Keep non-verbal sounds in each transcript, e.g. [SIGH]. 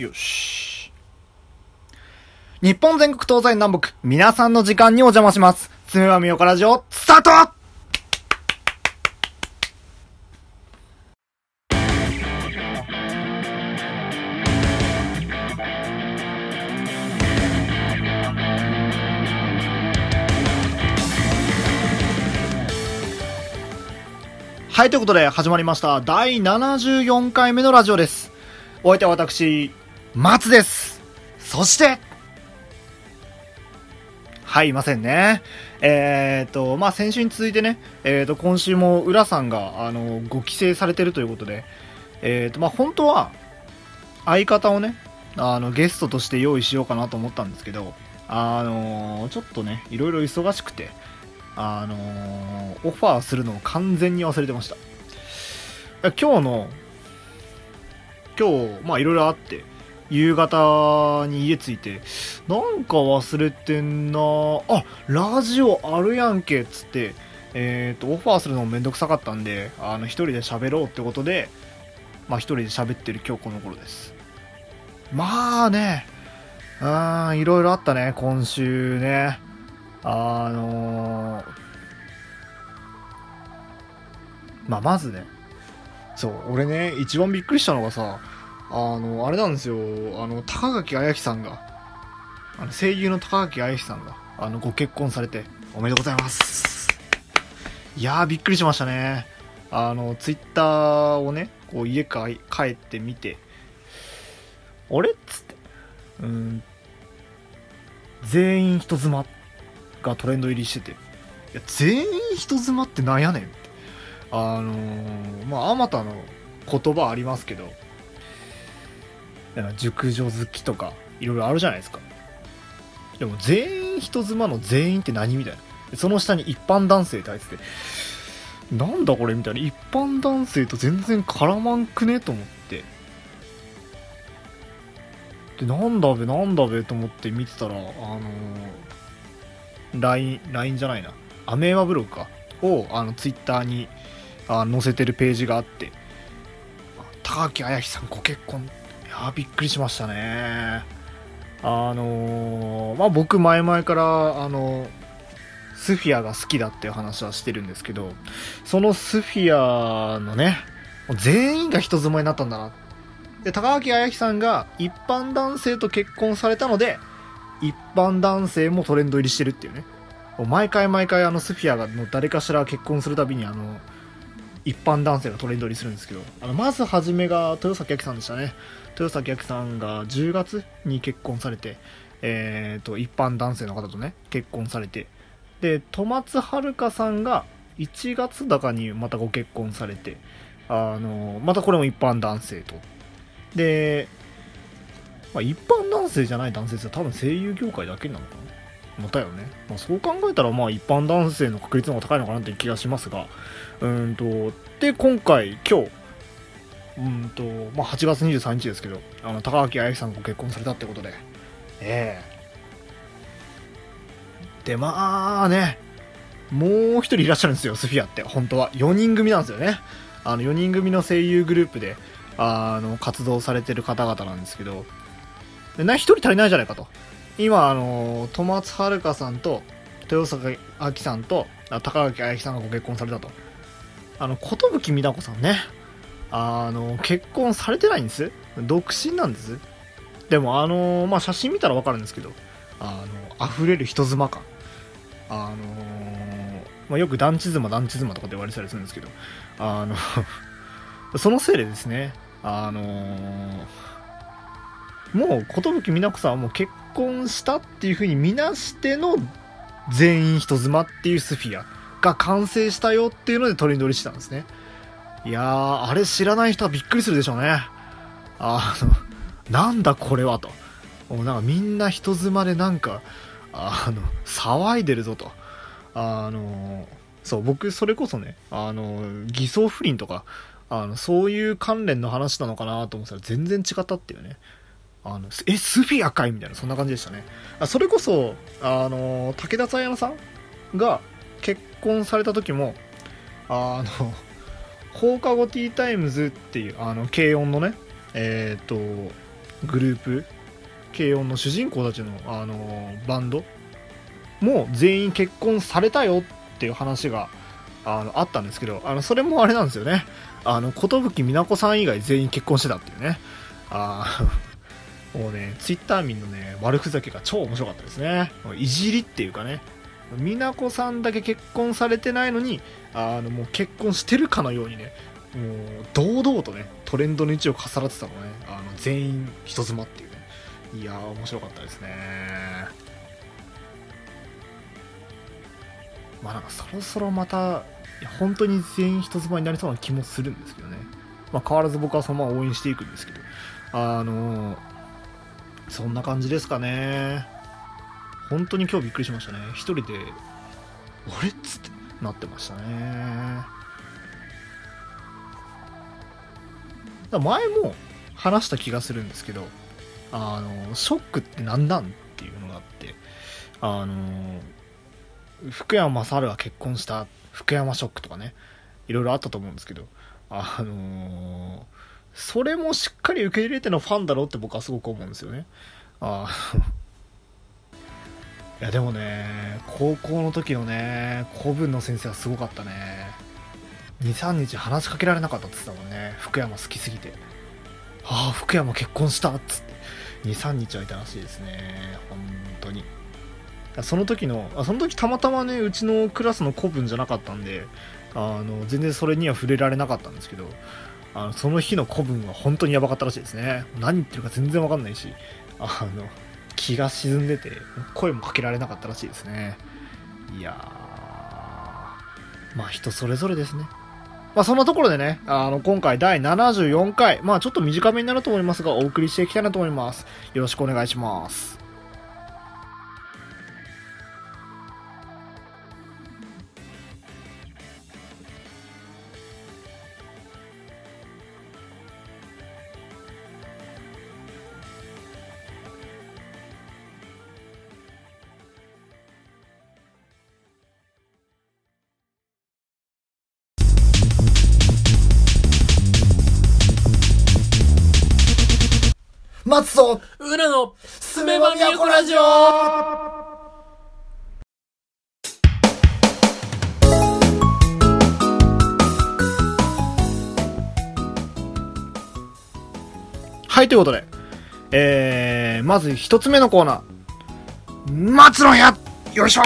よし。日本全国東西南北、皆さんの時間にお邪魔します。つめはみよかラジオ、スタートはい、ということで始まりました。第74回目のラジオです。お相手は私、松です。そして、はい、いませんね。えー、と、まあ、先週に続いてね、えー、と、今週も浦さんが、あの、ご帰省されてるということで、えー、と、まあ、本当は、相方をね、あの、ゲストとして用意しようかなと思ったんですけど、あのちょっとね、いろいろ忙しくて、あのオファーするのを完全に忘れてました。今日の、今日、まあいろいろあって、夕方に家着いて、なんか忘れてんなあ、ラジオあるやんけっつって、えっ、と、オファーするのもめんどくさかったんで、あの、一人で喋ろうってことで、まあ一人で喋ってる今日この頃です。まあね、うん、いろいろあったね、今週ね。あのーまあ、まずね、そう、俺ね、一番びっくりしたのがさ、あの、あれなんですよ、あの、高垣彩希さんが、あの、声優の高垣彩希さんが、あの、ご結婚されて、おめでとうございます。いやー、びっくりしましたね。あの、ツイッターをね、こう、家か帰ってみて、あれっつって、うん、全員人妻がトレンド入りしてて、いや、全員人妻ってなんやねんって。あのーまあ、あまたの言葉ありますけど、なんか熟女好きとか、いろいろあるじゃないですか。でも、全員人妻の全員って何みたいな。その下に一般男性って入ってて、なんだこれみたいな。一般男性と全然絡まんくねと思って。で、なんだべ、なんだべと思って見てたら、あのー、LINE、LINE じゃないな。アメーバブログか。を、あの、ツイッターに、あ載せてるページがあって、高木彩さんご結婚。やびっくりしましたね。あのーまあ、僕前々から、あのスフィアが好きだっていう話はしてるんですけど、そのスフィアのね、全員が人妻になったんだな。で、高垣彩希さんが一般男性と結婚されたので、一般男性もトレンド入りしてるっていうね。毎回毎回あのスフィアがの誰かしら結婚するたびにあの、一般男性がトレンド入りするんですけど、あの、まず初めが豊崎亜紀さんでしたね。豊崎亜紀さんが10月に結婚されて、えっ、と、一般男性の方とね、結婚されて、で、戸松遥さんが1月だかにまたご結婚されて、あの、またこれも一般男性と。で、まあ、一般男性じゃない男性って多分声優業界だけなのかな？またよね。まあ、そう考えたら、まあ、一般男性の確率の方が高いのかなっていう気がしますが、うんと、で、今回、今日、うんと、まあ、8月23日ですけど、あの、高垣彩希さんご結婚されたってことで、ええで、まあね、もう一人いらっしゃるんですよ、スフィアって、本当は。4人組なんですよね。あの、4人組の声優グループで、あの、活動されてる方々なんですけど、でな、一人足りないじゃないかと。今、あの、戸松遥さんと、豊坂亜希さんと、高垣彩希さんがご結婚されたと。あの、寿美奈子さんね。あの、結婚されてないんです？独身なんです？でも、あの、まあ、写真見たらわかるんですけど、あの、溢れる人妻感。あのまあ、よく団地妻、団地妻とかって言われたりするんですけど、あの [LAUGHS] そのせいでですね、あのもう、寿美奈子さんはもう結婚したっていう風に見なしての全員人妻っていうスフィアが完成したよっていうのでトレンド入りしてたんですね。いやー、あれ知らない人はびっくりするでしょうね。あの、なんだこれはと。もうなんかみんな人妻でなんか、あの、騒いでるぞと。あの、そう、僕それこそね、あの、偽装不倫とか、あの、そういう関連の話なのかなと思ったら全然違ったっていうね。あの、え、スフィアかいみたいな、そんな感じでしたね。あそれこそ、あの、武田彩乃さんが結婚された時も、あの、放課後ティータイムズっていう、あの、軽音のね、えっ、と、グループ軽音の主人公たちの、あのバンドも全員結婚されたよっていう話があのあったんですけどあのそれもあれなんですよね。あの寿美奈子さん以外全員結婚してたっていうね。あもうねツイッター民のね悪ふざけが超面白かったですね。いじりっていうかね。美奈子さんだけ結婚されてないのにあのもう結婚してるかのようにねもう堂々とねトレンドの位置を重なってたのねあの全員人妻っていうね。いやー面白かったですね。まあなんかそろそろまた本当に全員人妻になりそうな気もするんですけどね。まあ変わらず僕はそのまま応援していくんですけど。あのそんな感じですかね。本当に今日びっくりしましたね。一人で「俺?」っつって。なってましたね。前も話した気がするんですけどあのショックって何なんっていうのがあってあの福山雅治が結婚した福山ショックとかねいろいろあったと思うんですけどあのそれもしっかり受け入れてのファンだろうって僕はすごく思うんですよね。あいやでもね高校の時のね古文の先生はすごかったね。23日話しかけられなかったって言ってたもんね。福山好きすぎて。ああ福山結婚したっつって。23日はいたらしいですね。本当に。その時のあその時たまたまねうちのクラスの古文じゃなかったんであの全然それには触れられなかったんですけどあのその日の古文は本当にやばかったらしいですね。何言ってるか全然わかんないしあの気が沈んでて声もかけられなかったらしいですねいやーまあ人それぞれですねまあそんなところでね、あの、今回第74回、まあちょっと短めになると思いますが、お送りしていきたいなと思います。よろしくお願いします。ことで、えー、まず一つ目のコーナー。松の部屋よいしょ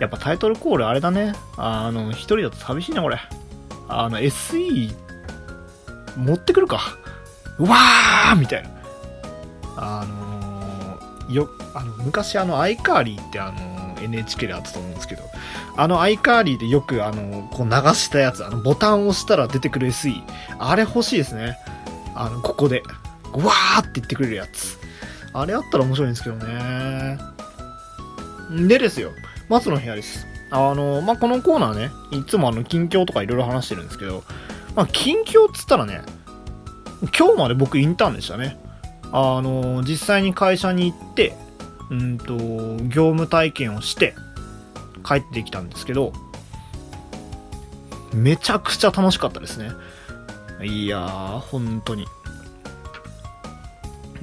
やっぱタイトルコールあれだね。あの、一人だと寂しいな、これ。あの、SE 持ってくるか。うわーみたいな。あのー、よ、あの、昔あの、 iCarly ってあのー、NHK であったと思うんですけど、あの iCarly でよくあの、こう流したやつ、あの、ボタンを押したら出てくる SE。あれ欲しいですね。あの、ここで。わーって言ってくれるやつ。あれあったら面白いんですけどね。でですよ。松の部屋です。あの、まあ、このコーナーね、いつもあの、近況とかいろいろ話してるんですけど、まあ、近況っつったらね、今日まで僕インターンでしたね。あの、実際に会社に行って、うんと、業務体験をして、帰ってきたんですけど、めちゃくちゃ楽しかったですね。いやー、本当に。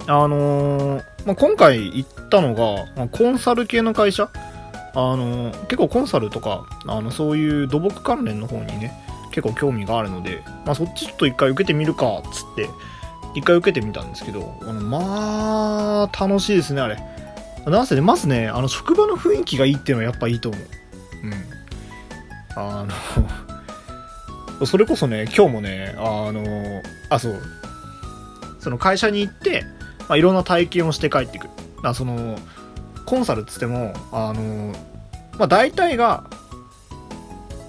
あのー、まあ、今回行ったのが、まあ、コンサル系の会社あのー、結構コンサルとか、あの、そういう土木関連の方にね、結構興味があるので、まあ、そっちちょっと一回受けてみるかっつって一回受けてみたんですけどあのまあ楽しいですねあれなんせねまずねあの職場の雰囲気がいいっていうのはやっぱいいと思う。うん。あの [LAUGHS] それこそね今日もねあのあそう。その会社に行って、まあ、いろんな体験をして帰ってくる。だそのコンサルっつってもあのまあ大体が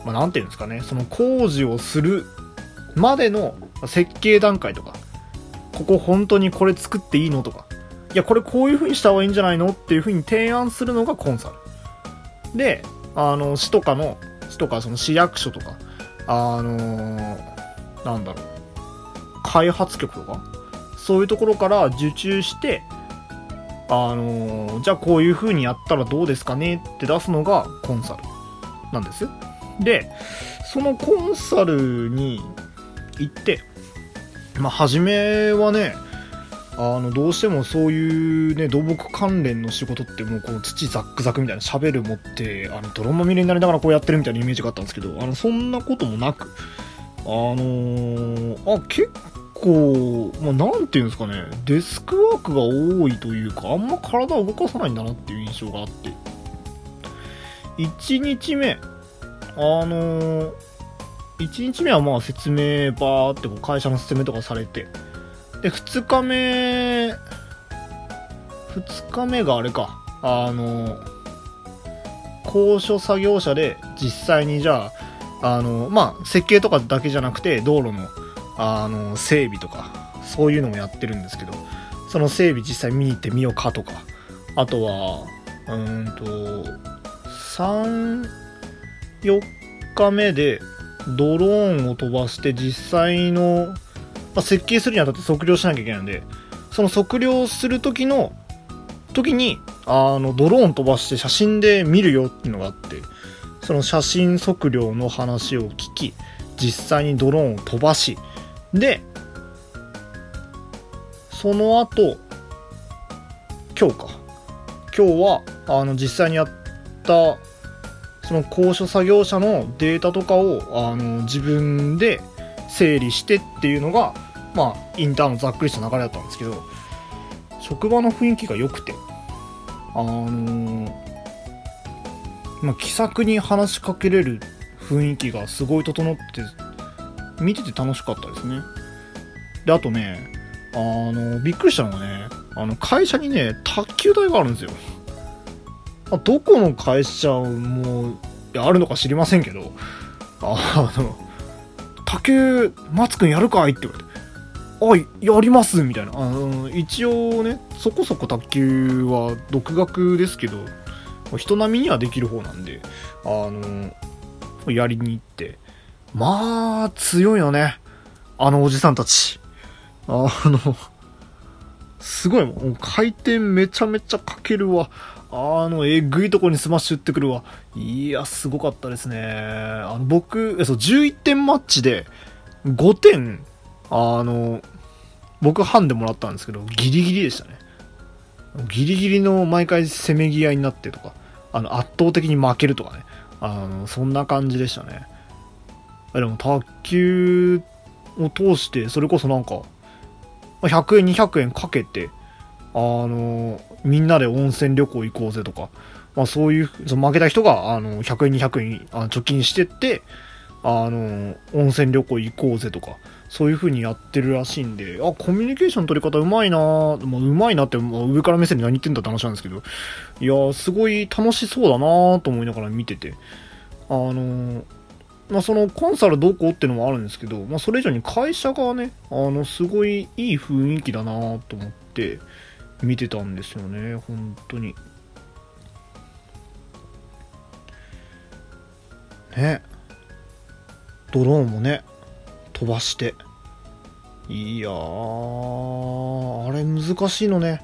まあ、なんていうんですかね、その工事をするまでの設計段階とか、ここ本当にこれ作っていいのとか、いや、これこういう風にした方がいいんじゃないのっていう風に提案するのがコンサル。で、あの、市とかの、市とかその市役所とか、あのー、なんだろう、開発局とか、そういうところから受注して、あのー、じゃあこういう風にやったらどうですかねって出すのがコンサルなんですよ。で、そのコンサルに行って、まあ初めはねあのどうしてもそういうね土木関連の仕事ってもうこう土ザックザクみたいなシャベル持ってあの泥まみれになりながらこうやってるみたいなイメージがあったんですけどあのそんなこともなくあのー、あ結構、まあ、ていうんですかねデスクワークが多いというかあんま体を動かさないんだなっていう印象があって。1日目あのー、1日目はまあ説明バーってこう会社の説明とかされてで2日目2日目があれか。あの高所作業車で実際にじゃああのまあ設計とかだけじゃなくて道路のあの整備とかそういうのもやってるんですけどその整備実際見に行ってみようかとか。あとはうんと34日目でドローンを飛ばして実際のまあ、設計するにあたって測量しなきゃいけないんでその測量する時の時にあのドローン飛ばして写真で見るよっていうのがあってその写真測量の話を聞き実際にドローンを飛ばしでその後今日か。今日はあの実際にやったその高所作業者のデータとかをあの自分で整理してっていうのが、まあ、インターンのざっくりした流れだったんですけど、職場の雰囲気が良くて、あのー、まあ、気さくに話しかけれる雰囲気がすごい整って、見てて楽しかったですね。で、あとね、あの、びっくりしたのがね、あの、会社にね、卓球台があるんですよ。あどこの会社も、あるのか知りませんけど、あの、竹松くんやるかい？って言われて、あ、やりますみたいな。あの、一応ね、そこそこ卓球は独学ですけど、人並みにはできる方なんで、あの、やりに行って、まあ、強いよね。あのおじさんたち。あの、すごいもん。回転めちゃめちゃかけるわ。あの、えぐいとこにスマッシュ打ってくるわ。いや、すごかったですね。あの、僕、そう、11点マッチで、5点、あの、僕ハンでもらったんですけど、ギリギリでしたね。ギリギリの毎回せめぎ合いになってとか、あの、圧倒的に負けるとかね。あの、そんな感じでしたね。でも、卓球を通して、それこそなんか、100円、200円かけて、あの、みんなで温泉旅行行こうぜとか、まあそういう、その負けた人が、あの、100円200円あ貯金してって、あの、温泉旅行行こうぜとか、そういう風にやってるらしいんで、あ、コミュニケーション取り方うまいなもううまいなって、もう上から目線で何言ってんだって話なんですけど、いやすごい楽しそうだなと思いながら見てて、あの、まあそのコンサルどうこうっていうのもあるんですけど、まあそれ以上に会社がね、あの、すごいいい雰囲気だなと思って、見てたんですよね本当に。ね。ドローンもね飛ばして。いやあれ難しいのね。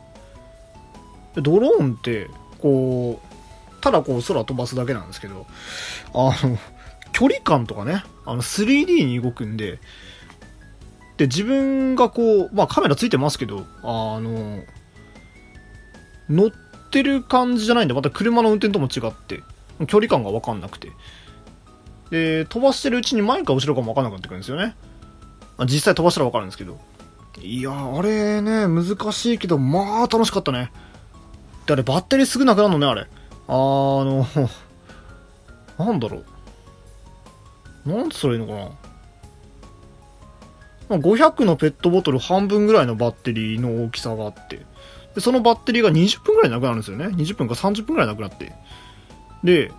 ドローンってこうただこう空飛ばすだけなんですけどあの距離感とかねあの 3D に動くんでで自分がこうまあカメラついてますけどあの乗ってる感じじゃないんで、また車の運転とも違って、距離感がわかんなくて。で、飛ばしてるうちに前か後ろかもわかんなくなってくるんですよね。まあ、実際飛ばしたらわかるんですけど。いやあれね、難しいけど、まあ楽しかったね。で、あれバッテリーすぐなくなるのね、あれ。あの、[LAUGHS] なんだろう。なんつったらいいのかな。ま、500のペットボトル半分ぐらいのバッテリーの大きさがあって。で、そのバッテリーが20分くらいなくなるんですよね。20分か30分くらいなくなって。で、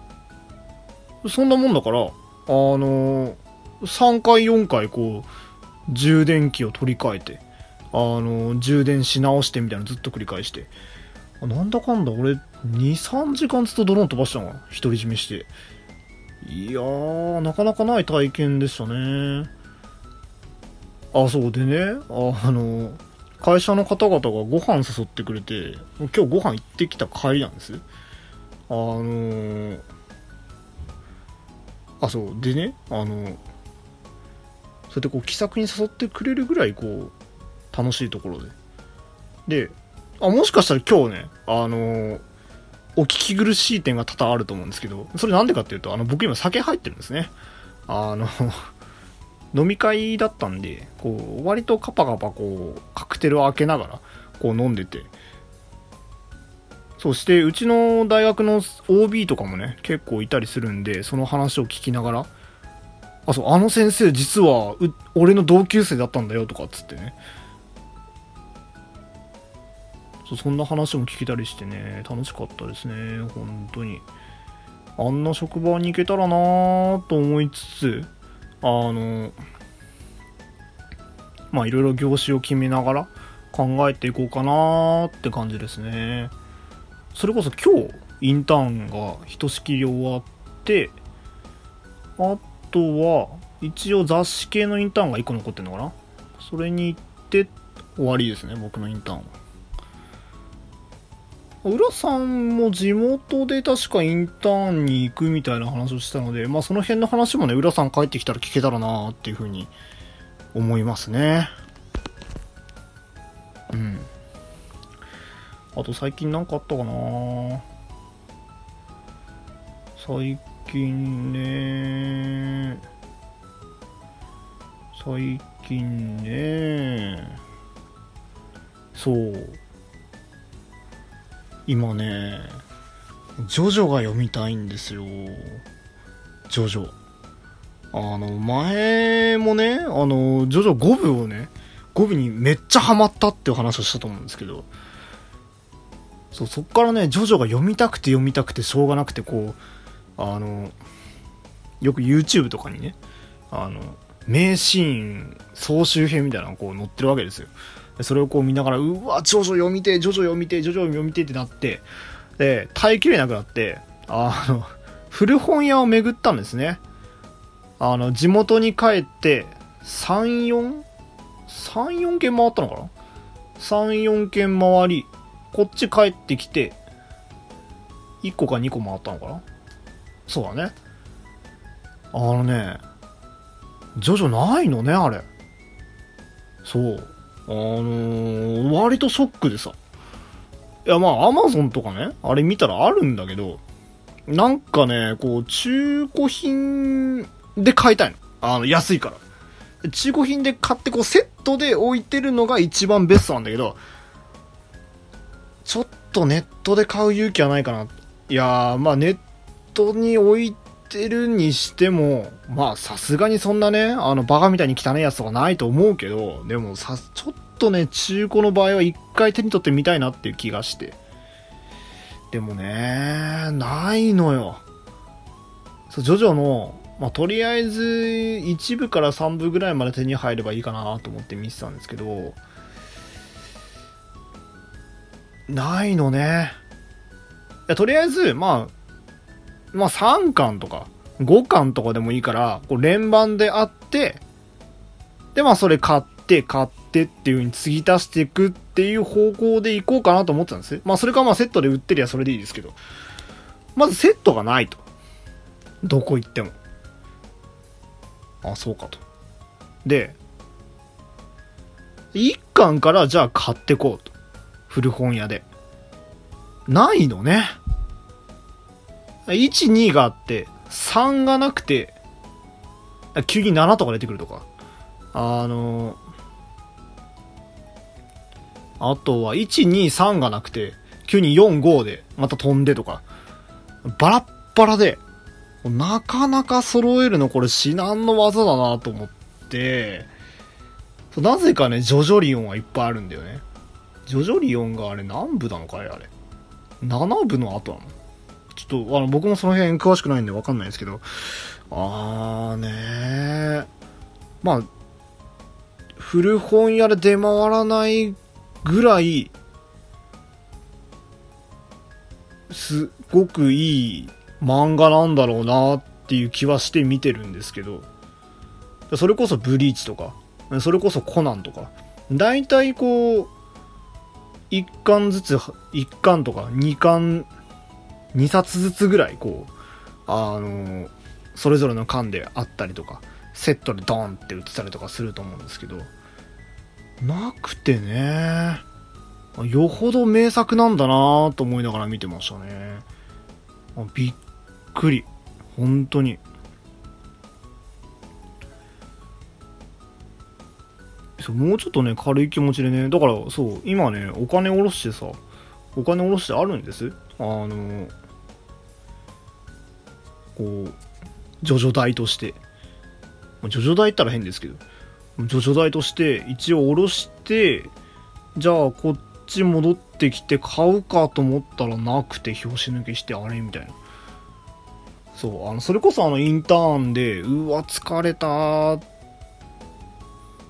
そんなもんだから、あのー、3回4回こう、充電器を取り替えて、あのー、充電し直してみたいなのずっと繰り返して。なんだかんだ俺、2、3時間ずっとドローン飛ばしたの独り占めして。いやー、なかなかない体験でしたね。あ、そうでね、あのー会社の方々がご飯誘ってくれて、今日ご飯行ってきた帰りなんです。あのー、あ、そう、でね、あの、そうやってこう気さくに誘ってくれるぐらいこう楽しいところで。であもしかしたら今日ねあのーお聞き苦しい点が多々あると思うんですけどそれなんでかっていうとあの僕今酒入ってるんですね。あの飲み会だったんでこう割とカパカパこうカクテルを開けながらこう飲んでて。そしてうちの大学の OB とかもね結構いたりするんでその話を聞きながらあそうあの先生実はう俺の同級生だったんだよとかっつってね。そうそんな話も聞けたりしてね楽しかったですね本当に。あんな職場に行けたらなぁと思いつつあのまあいろいろ業種を決めながら考えていこうかなーって感じですね。それこそ今日インターンがひとしきり終わってあとは一応雑誌系のインターンが1個残ってるのかな。それに行って終わりですね僕のインターンは。浦さんも地元で確かインターンに行くみたいな話をしたので、まあその辺の話もね、浦さん帰ってきたら聞けたらなーっていうふうに思いますね。うん。あと最近なんかあったかな？最近ね最近ねそう今ねジョジョが読みたいんですよ。ジョジョ。あの前もねあのジョジョ5部をね5部にめっちゃハマったっていう話をしたと思うんですけど。そうそっからねジョジョが読みたくて読みたくてしょうがなくてこうあのよく YouTube とかにねあの名シーン総集編みたいなのがこう載ってるわけですよ。それをこう見ながら、うわ、ジョジョ読みて、ジョジョ読みて、ジョジョ読みてってなって、で、耐えきれなくなって、あの、[LAUGHS] 古本屋を巡ったんですね。あの、地元に帰って、3、4、3、4軒回ったのかな ?3、4軒回り、こっち帰ってきて、1個か2個回ったのかな？そうだね。あのね、ジョジョないのね、あれ。そう。あのー、割とショックでさ。いや、まあ、アマゾンとかね、あれ見たらあるんだけど、なんかね、こう、中古品で買いたいの。あの、安いから。中古品で買って、こう、セットで置いてるのが一番ベストなんだけど、ちょっとネットで買う勇気はないかな。いやー、まあ、ネットに置いてるにしても、まあ、さすがにそんなね、あの、バカみたいに汚いやつとかないと思うけど、でもさ、ちょっとね、中古の場合は一回手に取ってみたいなっていう気がして。でもね、ないのよ。そう、ジョジョの、まあ、とりあえず、1部から3部ぐらいまで手に入ればいいかなと思って見てたんですけど、ないのね。いや、とりあえず、まあ、まあ3巻とか5巻とかでもいいから、こう連番であって、で、まあそれ買って、買ってっていう風に継ぎ足していくっていう方向でいこうかなと思ってたんですまあそれかまあセットで売ってりゃそれでいいですけど。まずセットがないと。どこ行っても。あ、そうかと。で、1巻からじゃあ買ってこうと。古本屋で。ないのね。1、2があって、3がなくて、急に7とか出てくるとか。あのあとは1、2、3がなくて、急に4、5でまた飛んでとか。バラッバラで、なかなか揃えるのこれ至難の技だなと思って、なぜかね、ジョジョリオンはいっぱいあるんだよね。ジョジョリオンがあれ何部なのかいあれ。7部の後なのちょっと、あの、僕もその辺詳しくないんでわかんないですけど、あーね。ー。まあ、古本屋で出回らないぐらい、すごくいい漫画なんだろうなっていう気はして見てるんですけど、それこそブリーチとか、それこそコナンとか、大体こう、1巻ずつ、1巻とか2巻2冊ずつぐらいこう、あのそれぞれの巻であったりとかセットでドンって映ったりとかすると思うんですけどなくてねよほど名作なんだなと思いながら見てましたね。びっくり。本当に。そうもうちょっとね軽い気持ちでねだからそう今ねお金下ろしてさお金下ろしてあるんです？あのこうジョジョ代として。ジョジョ代ったら変ですけど。ジョジョ代として一応下ろしてじゃあこっち戻ってきて買うかと思ったらなくて拍子抜けしてあれみたいな。そうあのそれこそあのインターンでうわ疲れた。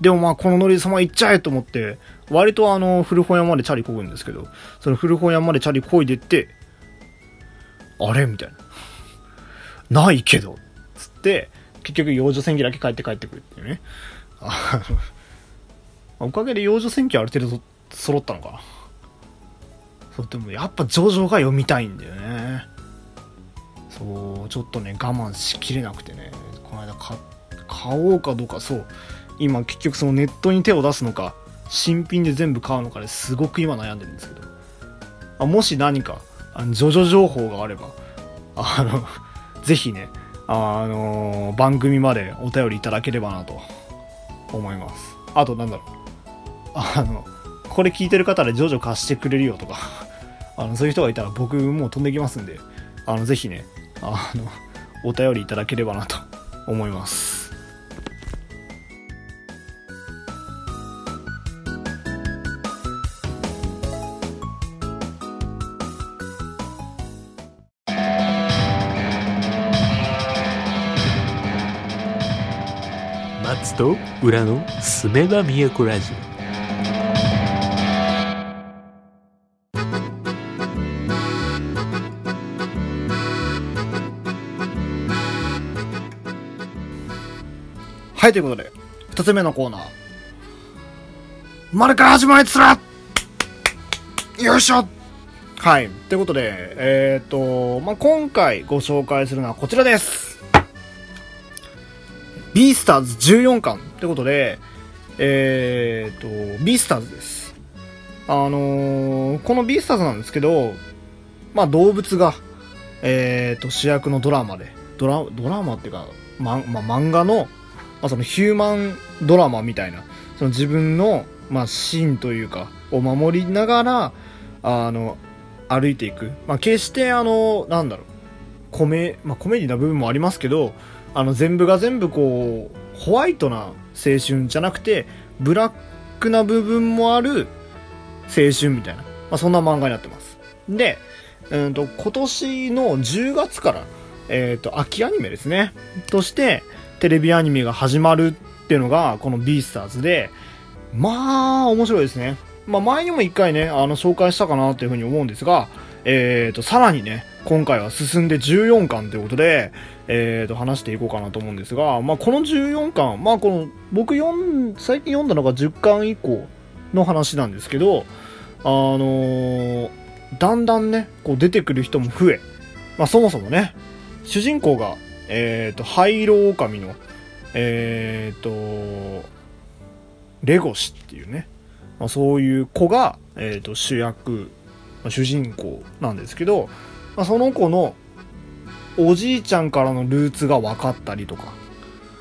でもまあこのノリでそのまま行っちゃえと思って割とあの古本屋までチャリこぐんですけどその古本屋までチャリこいでってあれみたいな。ないけど。つって結局幼女戦記だけ帰って帰ってくるっていうね。あのおかげで幼女戦記ある程度揃ったのかそうでもやっぱジョジョが読みたいんだよね。そうちょっとね我慢しきれなくてね。この間買おうかどうか。そう今結局そのネットに手を出すのか新品で全部買うのかですごく今悩んでるんですけど。あもし何かあのジョジョ情報があればあのぜひねあのー、番組までお便りいただければなと思います。あとなんだろう。あのこれ聞いてる方でジョジョ貸してくれるよとか [LAUGHS] あのそういう人がいたら僕もう飛んできますんであのぜひねあのお便りいただければなと思います。と裏のすめば都ラジオはい、ということで、二つ目のコーナー。丸から始まりつらよいしょはい。ということで、えっ、ー、と、まあ、今回ご紹介するのはこちらです。ビースターズ14巻ってことで、えっ、と、ビースターズです。あのー、このビースターズなんですけど、まあ、動物が、えっ、ー、と、主役のドラマで、ドラ、ドラマっていうか、ま、まあ、漫画のまあ、そのヒューマンドラマみたいな、その自分の、まあ、芯というか、を守りながら、あの、歩いていく。まあ、決してあの、なんだろう、コメ、まあ、コメディな部分もありますけど、あの、全部が全部こう、ホワイトな青春じゃなくて、ブラックな部分もある青春みたいな、まあ、そんな漫画になってます。で、うんと、今年の10月から、えっ、ー、と、秋アニメですね。として、テレビアニメが始まるっていうのが、このビースターズで、まあ、面白いですね。まあ、前にも一回ね、あの、紹介したかなというふうに思うんですが、えっ、ー、と、さらにね、今回は進んで14巻ということで、え、ー、と、話していこうかなと思うんですが、まあ、この14巻、まあ、この、僕読、最近読んだのが10巻以降の話なんですけど、あのー、だんだんね、こう出てくる人も増え、まあ、そもそもね、主人公がえ、ー、と、灰色狼の、えっ、ー、と、レゴシっていうね、まあ、そういう子が、えっ、ー、と、主役、まあ、主人公なんですけど、まあ、その子のおじいちゃんからのルーツが分かったりとか、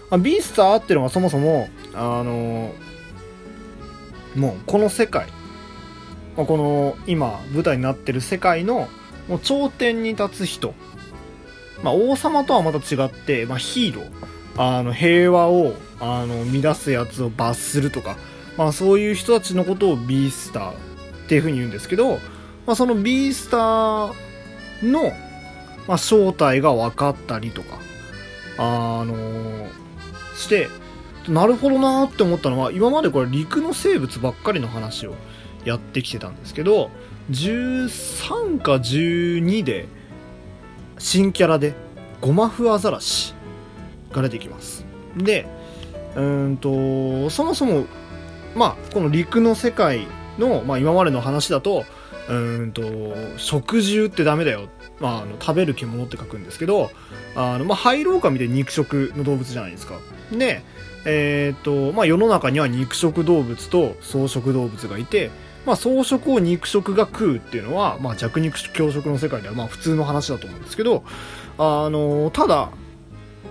あ、ビースターっていうのがそもそも、あのもうこの世界、まあ、この今舞台になってる世界のもう頂点に立つ人。まあ、王様とはまた違って、まあ、ヒーロー、あの、平和を、あの、乱すやつを罰するとか、まあ、そういう人たちのことをビースターっていうふうに言うんですけど、まあ、そのビースターの、まあ、正体が分かったりとか、あのー、して、なるほどなーって思ったのは、今までこれ陸の生物ばっかりの話をやってきてたんですけど、13か12で、新キャラでゴマフアザラシが出てきます。でうんとそもそもまあこの陸の世界の、まあ、今までの話だとうんと食獣ってダメだよ、まあ、あの食べる獣って書くんですけどあの、まあ、ハイロウカミで肉食の動物じゃないですか。でえっ、とまあ世の中には肉食動物と草食動物がいてまあ、草食を肉食が食うっていうのは、まあ、弱肉強食の世界ではまあ普通の話だと思うんですけど、あのただ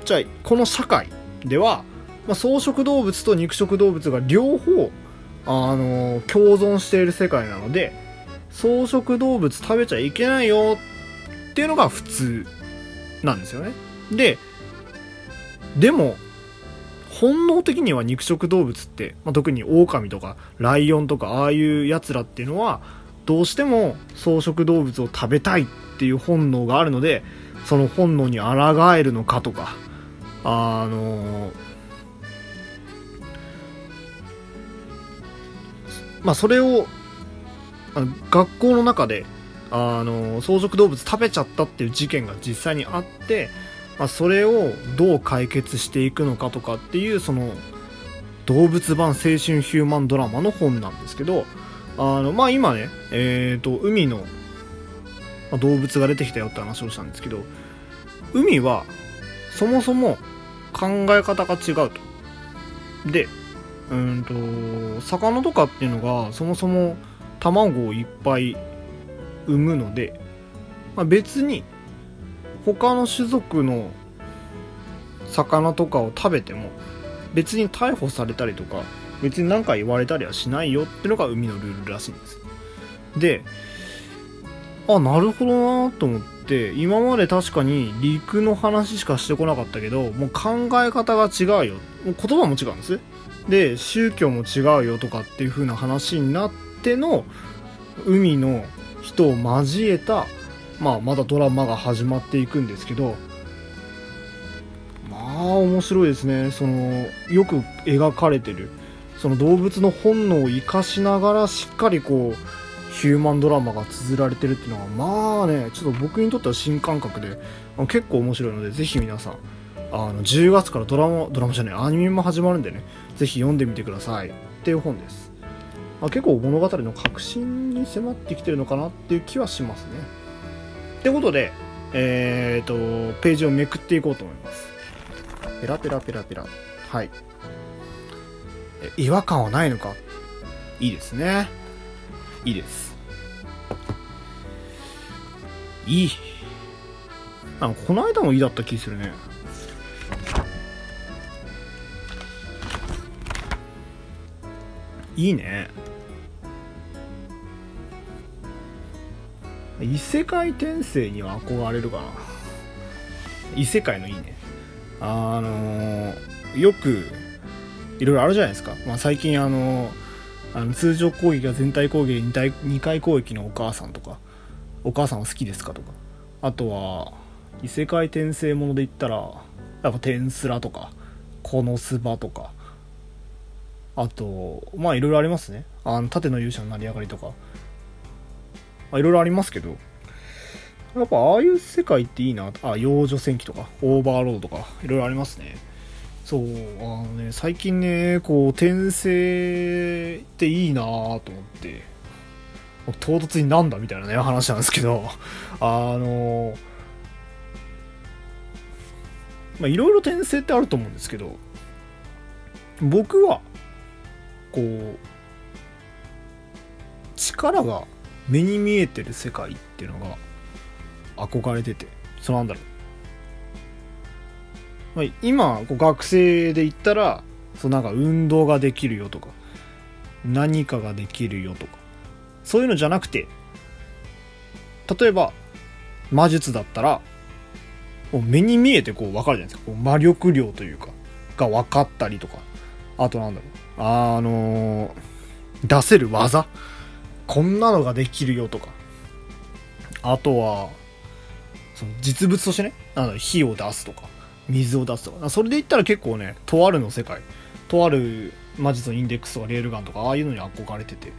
じゃあこの社会では、まあ、草食動物と肉食動物が両方、あの共存している世界なので草食動物食べちゃいけないよっていうのが普通なんですよね。ででも本能的には肉食動物って、まあ、特に狼とかライオンとかああいうやつらっていうのはどうしても草食動物を食べたいっていう本能があるのでその本能に抗えるのかとかあのまあそれを学校の中であの草食動物食べちゃったっていう事件が実際にあってまあ、それをどう解決していくのかとかっていうその動物版青春ヒューマンドラマの本なんですけどあのまあ今ねえっ、ー、と海の動物が出てきたよって話をしたんですけど海はそもそも考え方が違うと。でうんと魚とかっていうのがそもそも卵をいっぱい産むので、まあ、別に他の種族の魚とかを食べても別に逮捕されたりとか別に何か言われたりはしないよってのが海のルールらしいんです。であなるほどなと思って今まで確かに陸の話しかしてこなかったけどもう考え方が違うよ。もう言葉も違うんです。で宗教も違うよとかっていう風な話になっての海の人を交えたまあ、まだドラマが始まっていくんですけどまあ面白いですね。そのよく描かれてるその動物の本能を生かしながらしっかりこうヒューマンドラマが綴られてるっていうのはまあねちょっと僕にとっては新感覚で結構面白いのでぜひ皆さんあの10月からドラマドラマじゃないアニメも始まるんでねぜひ読んでみてください。っていう本です、まあ、結構物語の核心に迫ってきてるのかなっていう気はしますねってことで、えっ、ー、と、ページをめくっていこうと思います。ペラペラペラペラ。はい。違和感はないのか？いいですね。いいです。いい。なんこの間もいいだった気するね。いいね。異世界転生には憧れるかな。異世界のいいね。あのー、よくいろいろあるじゃないですか、まあ、最近あのあの通常攻撃が全体攻撃 2, 2回攻撃のお母さんとかお母さんは好きですかとか。あとは異世界転生もので言ったらやっぱ天スラとかこのスバとか。あとまあいろいろありますね。あの盾の勇者の成り上がりとか。まあいろいろありますけど、やっぱああいう世界っていいな。あ、幼女戦記とか、オーバーロードとか、いろいろありますね。そう、あのね、最近ね、こう、転生っていいなと思って、唐突になんだみたいなね、話なんですけど、あの、まあ、いろいろ転生ってあると思うんですけど、僕は、こう、力が目に見えてる世界っていうのが憧れててそうなんだろう、まあ、今こう学生で言ったらそうなんか運動ができるよとか何かができるよとかそういうのじゃなくて例えば魔術だったらもう目に見えてこう分かるじゃないですか。こう魔力量というかが分かったりとか。あとなんだろう。あのー、出せる技こんなのができるよとか。あとはその実物としてねなんだ火を出すとか水を出すとか。それで言ったら結構ねとあるの世界。とある魔術のインデックスとかレールガンとかああいうのに憧れてて。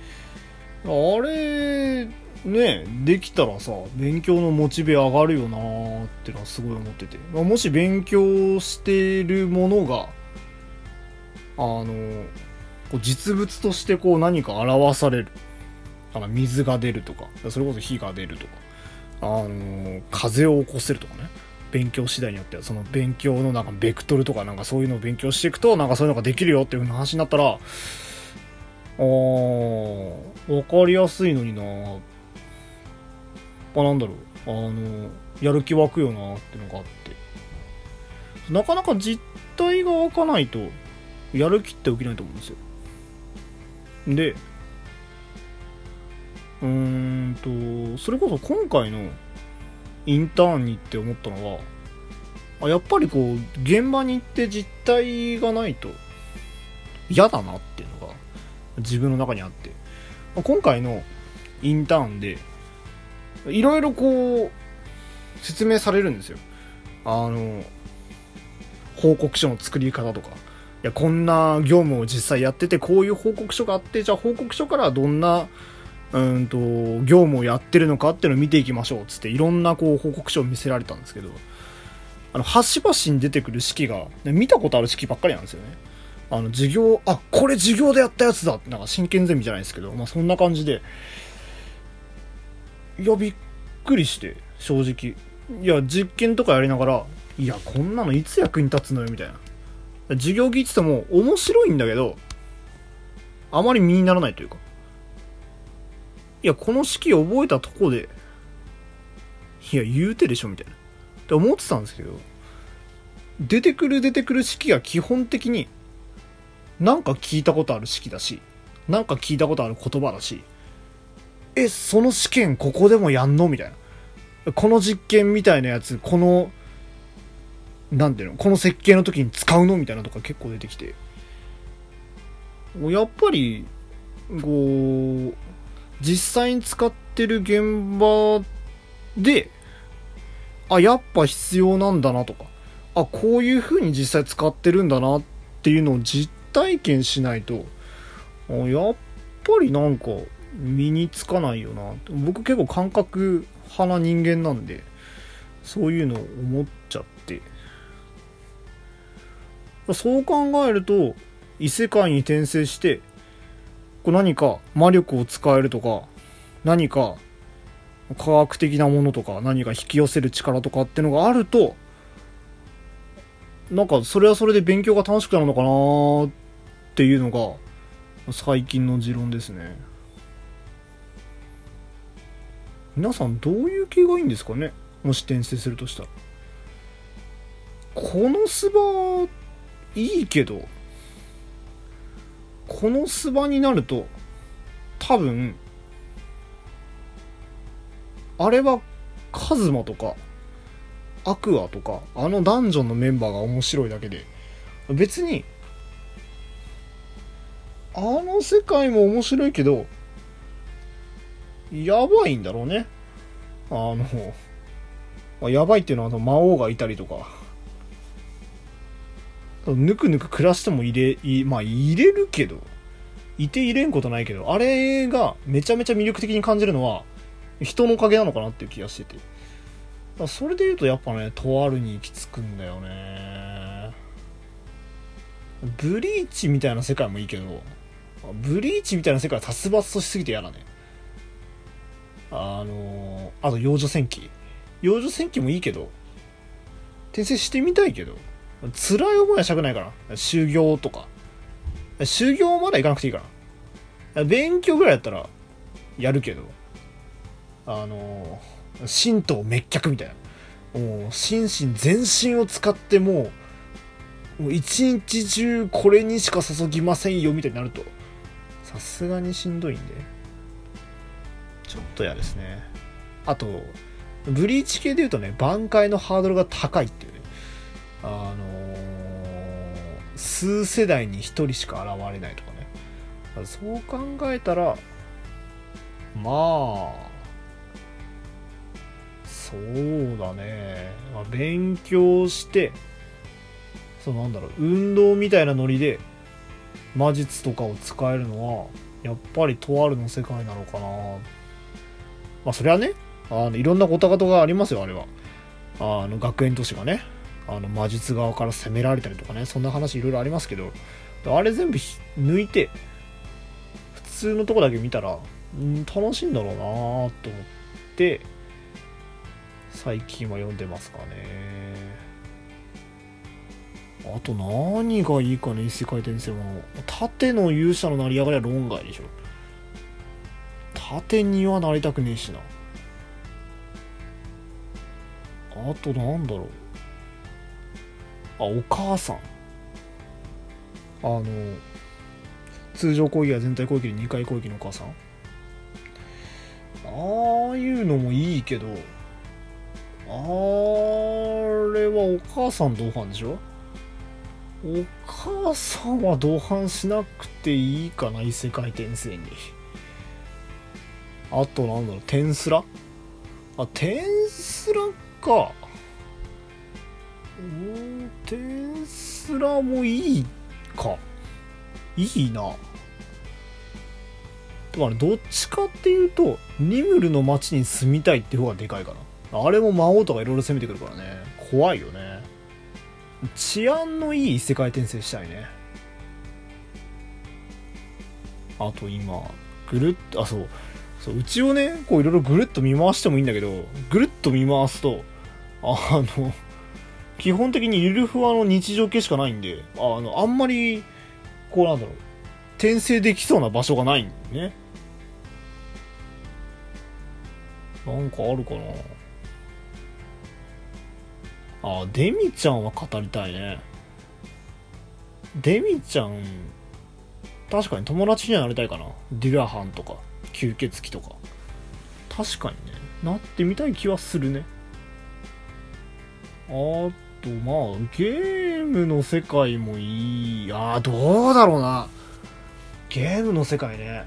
あれねできたらさ勉強のモチベ上がるよなーってのはすごい思ってて、まあ、もし勉強してるものがあのこう実物としてこう何か表される。あの水が出るとか。それこそ火が出るとか。あの風を起こせるとかね。勉強次第によってはその勉強のなんかベクトルとかなんかそういうのを勉強していくとなんかそういうのができるよっていう話になったらあー分かりやすいのにな。あなんだろう。あのやる気湧くよなってのがあって。なかなか実態が湧かないとやる気って起きないと思うんですよ。でうーんとそれこそ今回のインターンにって思ったのはあやっぱりこう現場に行って実態がないと嫌だなっていうのが自分の中にあって今回のインターンでいろいろこう説明されるんですよ。あの報告書の作り方とか。いやこんな業務を実際やっててこういう報告書があってじゃあ報告書からどんなうんと業務をやってるのかっていうのを見ていきましょうっつっていろんなこう報告書を見せられたんですけどあの端々に出てくる式が見たことある式ばっかりなんですよね。あの授業あこれ授業でやったやつだなんか真剣ゼミじゃないですけどまあそんな感じでいやびっくりして正直。いや実験とかやりながらいやこんなのいつ役に立つのよみたいな。授業聞いてても面白いんだけどあまり身にならないというか。いやこの式覚えたとこでいや言うてでしょみたいな。って思ってたんですけど出てくる出てくる式が基本的になんか聞いたことある式だしなんか聞いたことある言葉だしえその試験ここでもやんの？みたいな。この実験みたいなやつこのなんていうのこの設計の時に使うの？みたいなとか結構出てきて。やっぱりこう実際に使ってる現場であやっぱ必要なんだなとかあこういう風に実際使ってるんだなっていうのを実体験しないとやっぱりなんか身につかないよな。僕結構感覚派な人間なんでそういうのを思っちゃって。そう考えると異世界に転生してこう何か魔力を使えるとか何か科学的なものとか何か引き寄せる力とかってのがあるとなんかそれはそれで勉強が楽しくなるのかなっていうのが最近の持論ですね。皆さんどういう系がいいんですかね？もし転生するとしたら。このスバいいけど。このスバになると多分あれはカズマとかアクアとかあのダンジョンのメンバーが面白いだけで別にあの世界も面白いけどやばいんだろうね。あの、やばいっていうのはあの魔王がいたりとか。ぬくぬく暮らしても入れ、いまあ入れるけど、いて入れんことないけど、あれがめちゃめちゃ魅力的に感じるのは、人のおかげなのかなっていう気がしてて。だそれで言うとやっぱね、とあるに行き着くんだよね。ブリーチみたいな世界もいいけど、ブリーチみたいな世界は殺伐としすぎて嫌だね。あのあと幼女戦記。幼女戦記もいいけど、転生してみたいけど、辛い思いはしたくないから。修行とか。修行まだ行かなくていいから。勉強ぐらいやったら、やるけど。あの、神道滅却みたいな。もう、心身全身を使ってもう、もう一日中これにしか注ぎませんよみたいになると、さすがにしんどいんで。ちょっと嫌ですね。あと、ブリーチ系で言うとね、挽回のハードルが高いっていうね。あの、数世代に1人しか現れないとかね。そう考えたらまあそうだね、まあ、勉強してそうなんだろう運動みたいなノリで魔術とかを使えるのはやっぱりとあるの世界なのかな。まあそれはねあのいろんなごたごたがありますよあれは。あの学園都市がね。あの魔術側から攻められたりとかねそんな話いろいろありますけどあれ全部抜いて普通のとこだけ見たらん楽しいんだろうなと思って最近は読んでますかね。あと何がいいかね異世界転生も。縦の勇者の成り上がりは論外でしょ。縦にはなりたくねえしな。あとなんだろう。あお母さん。あの通常攻撃や全体攻撃で2回攻撃のお母さん。ああいうのもいいけどあれはお母さん同伴でしょ？お母さんは同伴しなくていいかな異世界転生に。あとなんだろうテンスラ？あテンスラか。テスラもいいか。いいな。だからどっちかっていうとニムルの街に住みたいって方がでかいかな。あれも魔王とかいろいろ攻めてくるからね。怖いよね。治安のいい異世界転生したいね。あと今ぐるっとあそう。そううちをねこういろいろぐるっと見回してもいいんだけどぐるっと見回すとあの基本的にゆるふわの日常系しかないんであのあんまりこうなんだろう転生できそうな場所がないんだよね。なんかあるかな。あデミちゃんは語りたいね。デミちゃん確かに友達にはなりたいかな。デュラハンとか吸血鬼とか。確かにね。なってみたい気はするね。あとまあゲームの世界もいい。あーどうだろうな。ゲームの世界ね。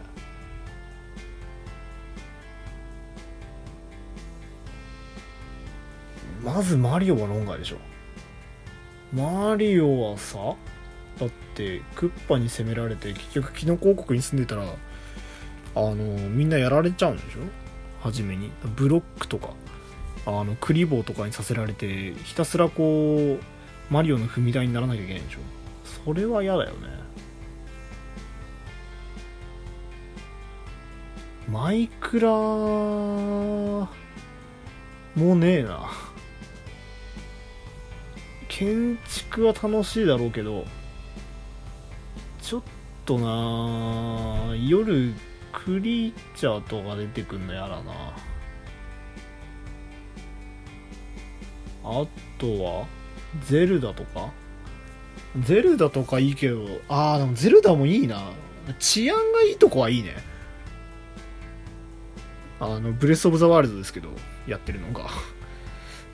まずマリオは論外でしょ。マリオはさだってクッパに攻められて結局キノコ王国に住んでたらあのみんなやられちゃうんでしょ？初めに。ブロックとか。あのクリボーとかにさせられてひたすらこうマリオの踏み台にならなきゃいけないでしょ。それは嫌だよね。マイクラもねえな。建築は楽しいだろうけどちょっとな夜クリーチャーとか出てくんのやだなあとは？ゼルダとか？ゼルダとかいいけどああでもゼルダもいいな。治安がいいとこはいいね。あのブレス・オブ・ザ・ワールドですけどやってるのが。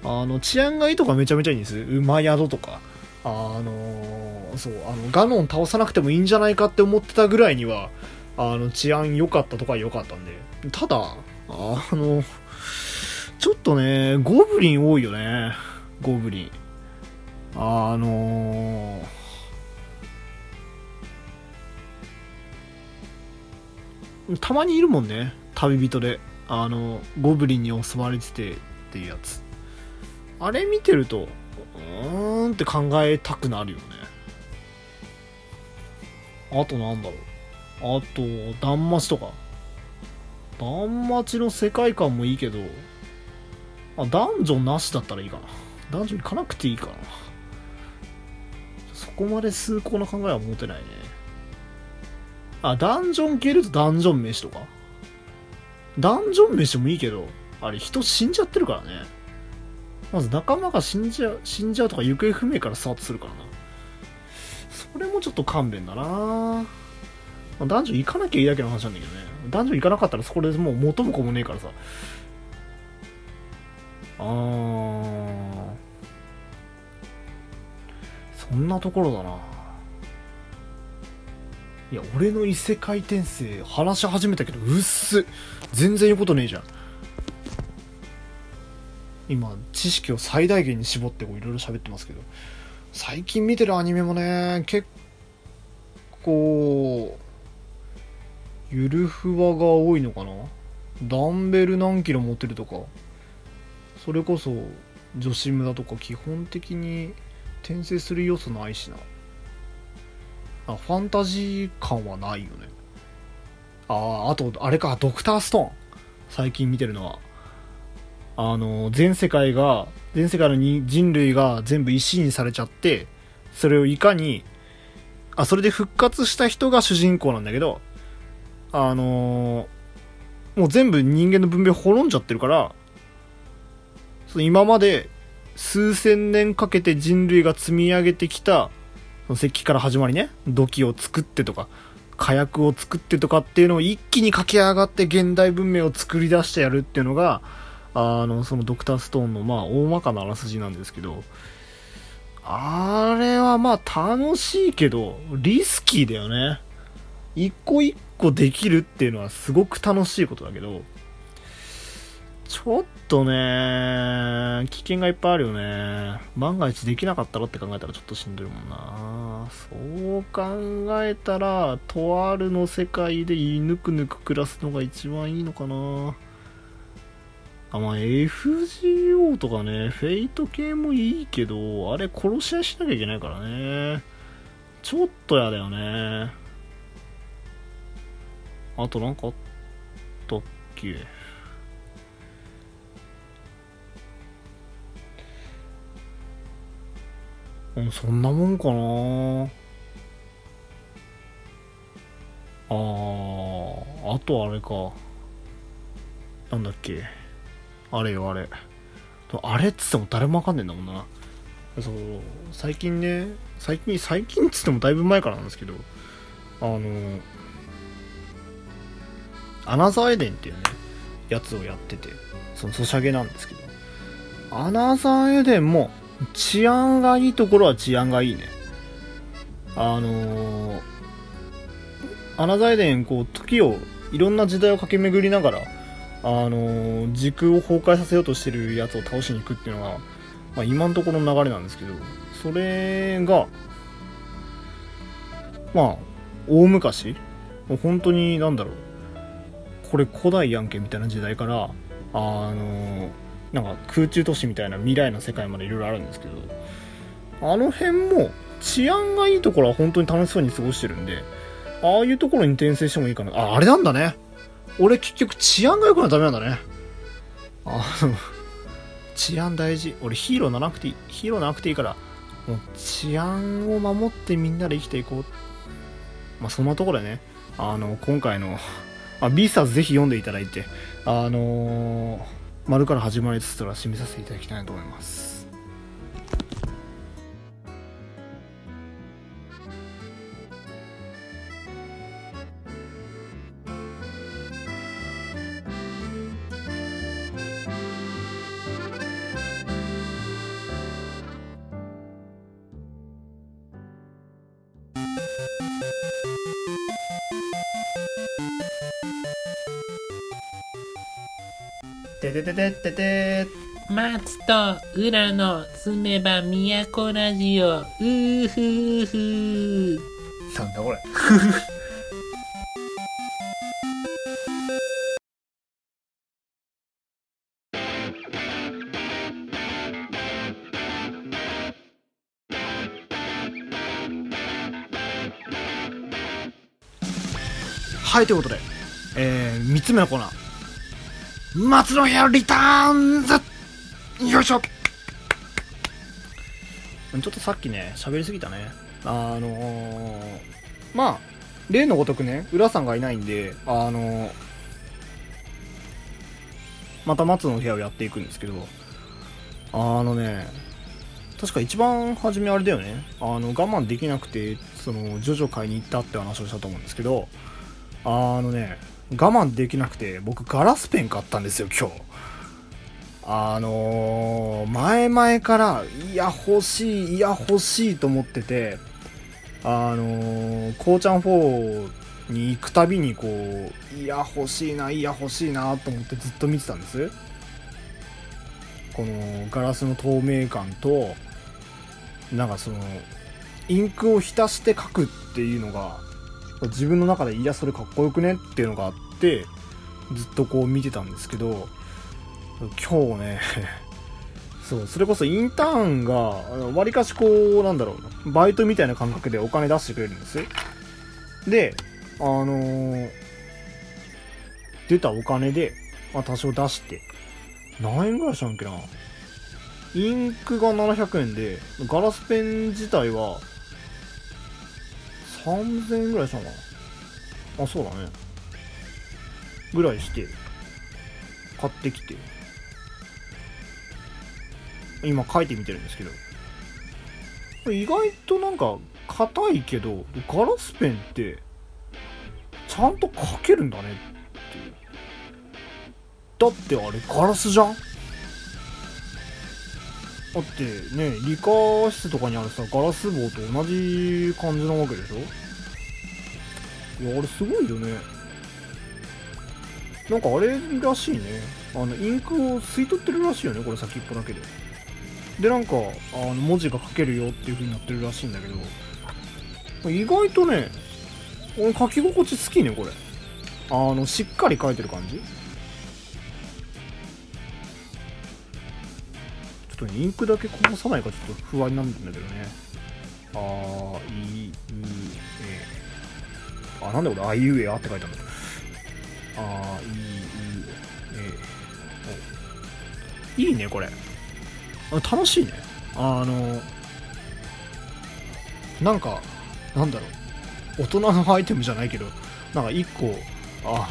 あの治安がいいとこめちゃめちゃいいんです。馬宿とか。あのそうあのガノン倒さなくてもいいんじゃないかって思ってたぐらいにはあの治安良かったとか良かったんで。ただあのちょっとねゴブリン多いよね。ゴブリン。あのーたまにいるもんね。旅人で。あのゴブリンに襲われててっていうやつ。あれ見てるとうーんって考えたくなるよね。あとなんだろう。あと断末とか。断末の世界観もいいけどあダンジョンなしだったらいいかな。ダンジョン行かなくていいかな。そこまで崇高な考えは持てないね。あダンジョン系るとダンジョン飯とか？ダンジョン飯もいいけどあれ人死んじゃってるからね。まず仲間が死んじゃう死んじゃうとか行方不明からスタートするからな。それもちょっと勘弁だな、まあ、ダンジョン行かなきゃいいだけの話なんだけどね。ダンジョン行かなかったらそこでもう元も子もねえからさ。あー。そんなところだな。いや俺の異世界転生話し始めたけどうっす。全然言うことねえじゃん。今知識を最大限に絞っていろいろ喋ってますけど。最近見てるアニメもね結構ゆるふわが多いのかな。ダンベル何キロ持ってるとか。それこそ女子無駄とか基本的に転生する要素ないしな。あファンタジー感はないよね。あああとあれかドクターストーン。最近見てるのは。あの全世界が全世界のに人類が全部石にされちゃってそれをいかにあそれで復活した人が主人公なんだけどあのもう全部人間の文明滅んじゃってるからその今まで数千年かけて人類が積み上げてきたその石器から始まりね土器を作ってとか火薬を作ってとかっていうのを一気に駆け上がって現代文明を作り出してやるっていうのがあのそのドクターストーンのまあ大まかなあらすじなんですけどあれはまあ楽しいけどリスキーだよね。一個一個できるっていうのはすごく楽しいことだけどちょっとね、危険がいっぱいあるよね。万が一できなかったらって考えたらちょっとしんどいもんな。そう考えたら、とあるの世界でぬくぬく暮らすのが一番いいのかな。あ、まあ FGO とかね、フェイト系もいいけど、あれ殺し合いしなきゃいけないからね。ちょっとやだよね。あとなんかあったっけ？うん、そんなもんかなあー、あとあれか。なんだっけ。あれよ、あれ。あれっつっても誰もわかんねえんだもんな。そう、最近ね、最近、最近っつってもだいぶ前からなんですけど、あの、アナザーエデンっていうね、やつをやってて、そのソシャゲなんですけど、アナザーエデンも、治安がいいところは治安がいいね。あのー、アナザーエデン、こう、時を、いろんな時代を駆け巡りながら、あのー、時空を崩壊させようとしてるやつを倒しに行くっていうのが、まあ、今のところの流れなんですけど、それが、まあ、大昔、もう本当に、なんだろう、これ古代やんけみたいな時代から、あのーなんか空中都市みたいな未来の世界までいろいろあるんですけど、あの辺も治安がいいところは本当に楽しそうに過ごしてるんで、ああいうところに転生してもいいかな。あ、あれなんだね。俺結局治安が良くないとダメなんだね。あの、治安大事。俺ヒーローならなくていい。ヒーローなくていいから、もう治安を守ってみんなで生きていこう。まあそんなところでね、あの、今回の、あ、ビースターズぜひ読んでいただいて、あのー丸から始まりつつら締めさせていただきたいと思います。と浦の住めば都ラジオ。うーふーふー。なんだこれ。はいということで、えー、3つ目のコーナー。松の部屋リターンズよいしょ。ちょっとさっきね、喋りすぎたね。あのー、まあ、例のごとくね、浦さんがいないんで、あのー、また松の部屋をやっていくんですけど、あのね、確か一番初めあれだよね、あの、我慢できなくて、その、ジョジョ買いに行ったって話をしたと思うんですけど、あのね、我慢できなくて僕ガラスペン買ったんですよ今日。あのー、前々からいや欲しいいや欲しいと思っててあのー、こうちゃん4に行くたびにこういや欲しいないや欲しいなと思ってずっと見てたんです。このガラスの透明感となんかそのインクを浸して書くっていうのが自分の中でいやそれかっこよくねっていうのがあってずっとこう見てたんですけど今日ね。そうそれこそインターンがわりかしこうなんだろうバイトみたいな感覚でお金出してくれるんですであのー、出たお金で、まあ、多少出して。何円ぐらいしたんっけな？インクが700円でガラスペン自体は3000円ぐらいしたのかな？あそうだね。ぐらいして買ってきて。今書いてみてるんですけど。意外となんか硬いけどガラスペンってちゃんと書けるんだねってだってあれガラスじゃん？だってね理科室とかにあるさガラス棒と同じ感じなわけでしょ？いやあれすごいよね。なんかあれらしいね。あのインクを吸い取ってるらしいよねこれ先っぽだけで。でなんかあの文字が書けるよっていう風になってるらしいんだけど意外とね俺書き心地好きねこれ。あのしっかり書いてる感じ。ちょっとインクだけこぼさないかちょっと不安なんだけどね。あーいいうえ。あなんで俺あいうえあって書いてあるんだ。あーいいうえいいねこれ。楽しいね。あのなんかなんだろう。大人のアイテムじゃないけどなんか一個あ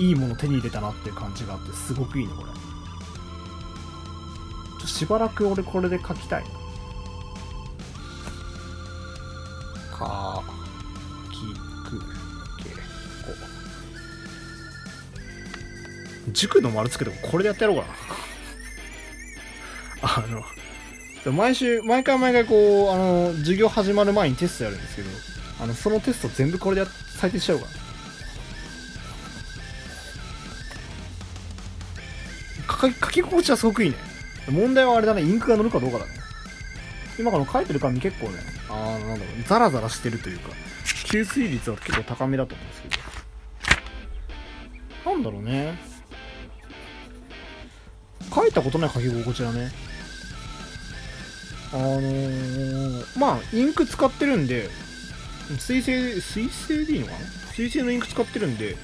のいいもの手に入れたなっていう感じがあってすごくいいねこれ。しばらく俺これで書きたい。かきくけこ塾の丸つけてもこれでやってやろうかな。あの、毎週、毎回毎回こう、あの、授業始まる前にテストやるんですけど、あの、そのテスト全部これで採点しちゃおうかな。書き、書き心地はすごくいいね。問題はあれだね、インクが乗るかどうかだね。今この書いてる紙結構ね、あー、なんだろう、ザラザラしてるというか、吸水率は結構高めだと思うんですけど。なんだろうね。書いたことない書き心地だね。あのー、まあ、インク使ってるんで、水性、水性でいいのかな？水性のインク使ってるんで、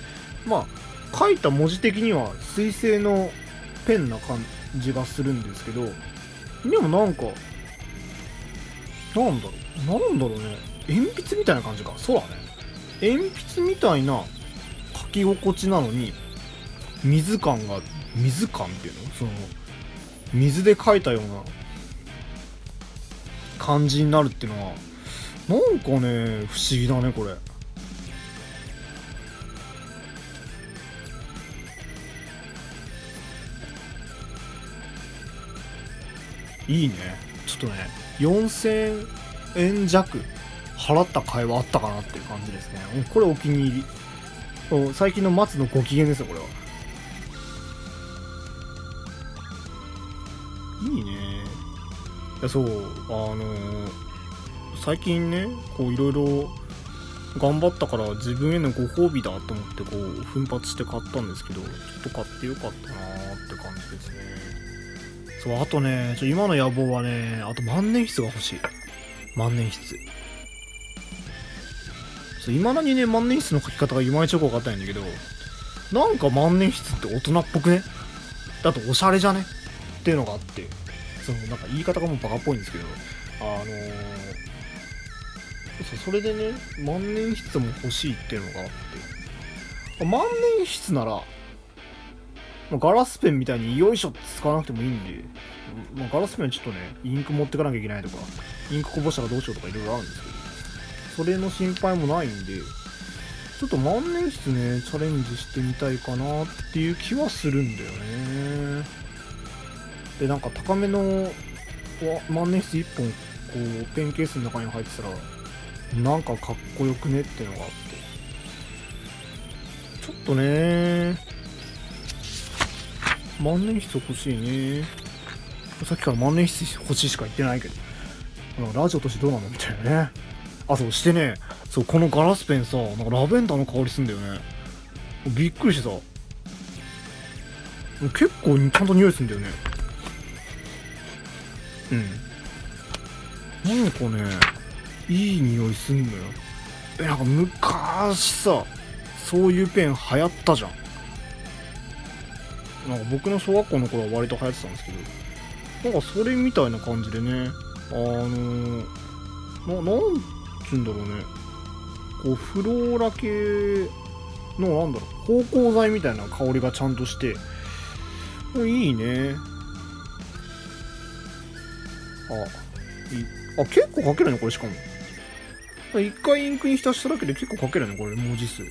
まあ、書いた文字的には水性のペンな感じがするんですけど、でもなんか、なんだろう、なんだろうね、鉛筆みたいな感じか。そうだね。鉛筆みたいな書き心地なのに、水感が、水感っていうの？その、水で書いたような感じになるっていうのはなんかね不思議だねこれ。いいね。ちょっとね4000円弱払った甲斐はあったかなっていう感じですね。これお気に入り。最近の松のご機嫌ですよこれは。いいね。やそうあのー最近ねこういろいろ頑張ったから自分へのご褒美だと思ってこう奮発して買ったんですけどちょっと買ってよかったなーって感じですね。そうあとねちょ今の野望はねあと万年筆が欲しい。万年筆。そう未だにね万年筆の書き方がいまいちよく分かったんだけどなんか万年筆って大人っぽくね？だとおしゃれじゃね？っていうのがあって。そのなんか言い方がもうバカっぽいんですけどあのーそそれでね万年筆も欲しいっていうのがあって。万年筆ならガラスペンみたいによいしょって使わなくてもいいんで、まあ、ガラスペンちょっとねインク持ってかなきゃいけないとかインクこぼしたらどうしようとかいろいろあるんですけどそれの心配もないんでちょっと万年筆ねチャレンジしてみたいかなっていう気はするんだよね。でなんか高めの万年筆1本こうペンケースの中に入ってたらなんかかっこよくねっていうのがあって。ちょっとね万年筆欲しいね。さっきから万年筆欲しいしか言ってないけど。ラジオとしてどうなの？みたいなね。あそうしてね。そうこのガラスペンさなんかラベンダーの香りすんだよね。びっくりしてさ。結構ちゃんと匂いするんだよね。うん。なんかねいい匂いすんのよ。えなんか昔さそういうペン流行ったじゃん。なんか僕の小学校の頃は割と流行ってたんですけどなんかそれみたいな感じでねあのー、ななんつうんだろうね。こうフローラ系のなんだろう芳香剤みたいな香りがちゃんとしていいね。あ。いあ結構書けるねこれしかも。一回インクに浸しただけで結構書けるねこれ文字数。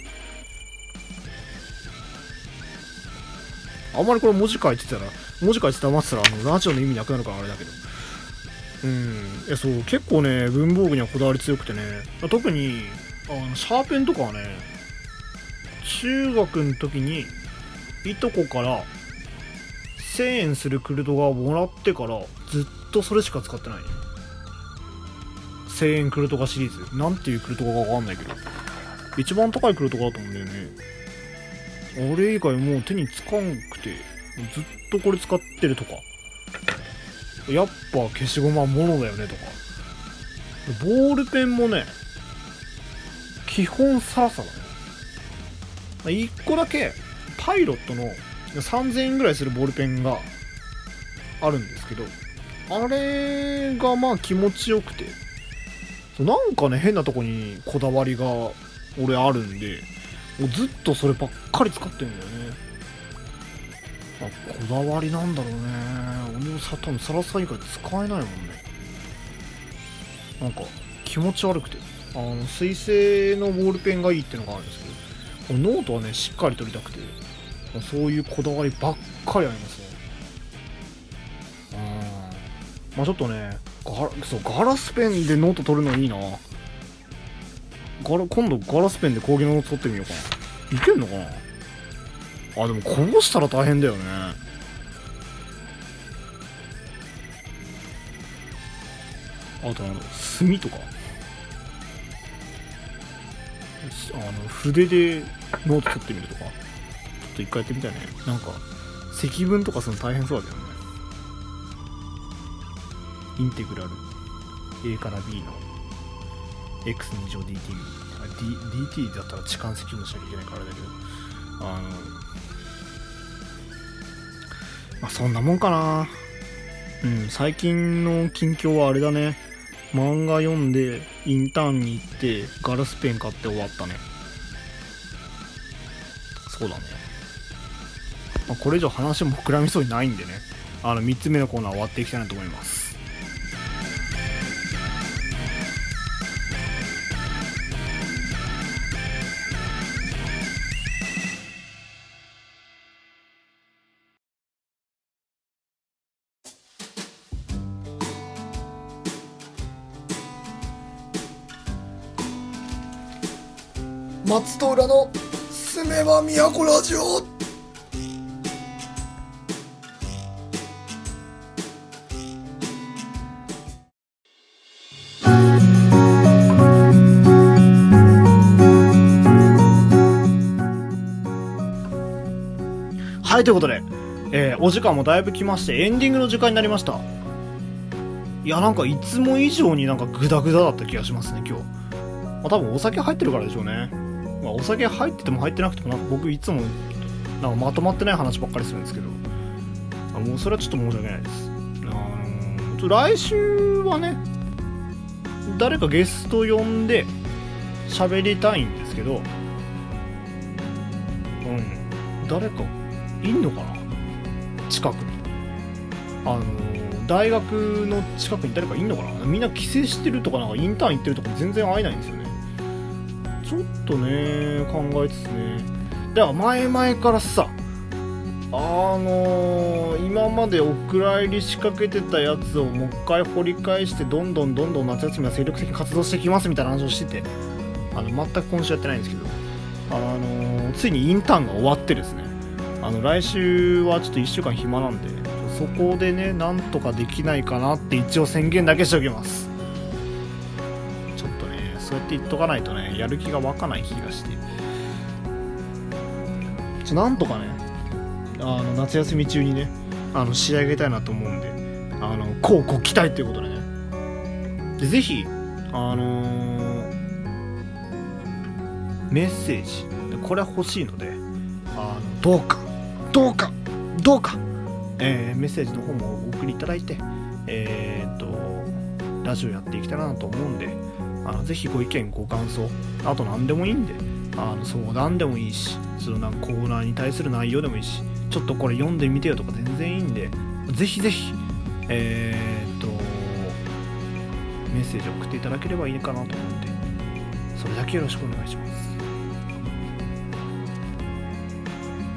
あんまりこれ文字書いてたら文字書いて黙ってたらあのラジオの意味なくなるからあれだけど。うん。いやそう結構ね文房具にはこだわり強くてね。特にあのシャーペンとかはね中学の時にいとこから1000円するクルトガをもらってからずっとそれしか使ってない。1000円クルトガシリーズ。なんていうクルトガかわかんないけど。一番高いクルトガだと思うんだよね。あれ以外もう手につかんくてずっとこれ使ってるとか。やっぱ消しゴムはものだよねとか。ボールペンもね基本サラサラね。1個だけパイロットの3000円ぐらいするボールペンがあるんですけどあれがまあ気持ちよくて。なんかね変なとこにこだわりが俺あるんでもうずっとそればっかり使ってんだよね。あこだわりなんだろうね。俺のさ多分サラサ以外使えないもんね。なんか気持ち悪くて。あの水性のボールペンがいいってのがあるんですけどノートはねしっかり取りたくてそういうこだわりばっかりありますね。まあちょっとねガそうガラスペンでノート取るのいいな。ガラ今度ガラスペンで講義のノート取ってみようかな。いけんのかな？あでもこぼしたら大変だよね。あとあの墨とか。あの筆でノート取ってみるとか。ちょっと一回やってみたいね。なんか積分とかするの大変そうだよね。インテグラル。A から B の。X2 乗 dt D dt だったら置換積分しなきゃいけないからだけど。あのまあそんなもんかな。うん最近の近況はあれだね。漫画読んでインターンに行ってガラスペン買って終わったね。そうだね、まあ、これ以上話も膨らみそうにないんでね。あの3つ目のコーナー終わっていきたいなと思います。松戸浦のすめば都ラジオ。はいということで、えーお時間もだいぶ来ましてエンディングの時間になりました。いやなんかいつも以上になんかグダグダだった気がしますね今日、まあ、多分お酒入ってるからでしょうね、まあ、お酒入ってても入ってなくてもなんか僕いつもなんかまとまってない話ばっかりするんですけどあもうそれはちょっと申し訳ないです。あのー来週はね誰かゲスト呼んで喋りたいんですけどうん誰かいんのかな？近くに。あの大学の近くに誰かいんのかな？みんな帰省してるとかなんかインターン行ってるとか全然会えないんですよね。ちょっとね考えつつね。だから前々からさあのー今までお蔵入り仕掛けてたやつをもう一回掘り返してどんどんどんどん夏休みは精力的に活動してきますみたいな話をしててあの全く今週やってないんですけど。あのーついにインターンが終わってですね。あの来週はちょっと1週間暇なんでそこでねなんとかできないかなって一応宣言だけしておきます。そうやって言っとかないとねやる気が湧かない気がして。ちょなんとかねあの夏休み中にねあの仕上げたいなと思うんであのこうご期待ということでね。でぜひあのーメッセージ。これは欲しいのであのどうかどうかどうか、えーメッセージの方もお送りいただいてえーっとラジオやっていきたいなと思うんであのぜひご意見ご感想あと何でもいいんであの相談でもいいしそのなんかコーナーに対する内容でもいいしちょっとこれ読んでみてよとか全然いいんでぜひぜひえーっとメッセージ送っていただければいいかなと思うんでそれだけよろしくお願いします。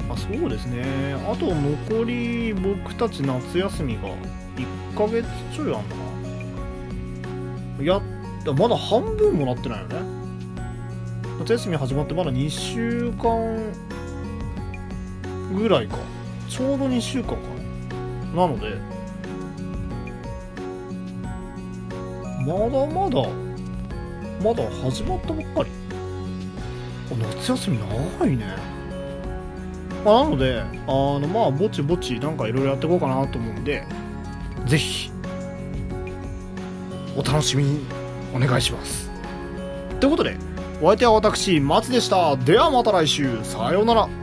あそうですね。あと残り僕たち夏休みが1ヶ月ちょいあんだな。やっまだ半分もなってないよね。夏休み始まってまだ2週間ぐらいか。ちょうど2週間かな。のでまだまだまだ始まったばっかり。夏休み長いね。まあ、なので、あの、まあ、ぼちぼち、なんかいろいろやっていこうかなと思うんで、ぜひ、お楽しみに。お願いします。ということで、お相手は私、松でした。ではまた来週、さようなら。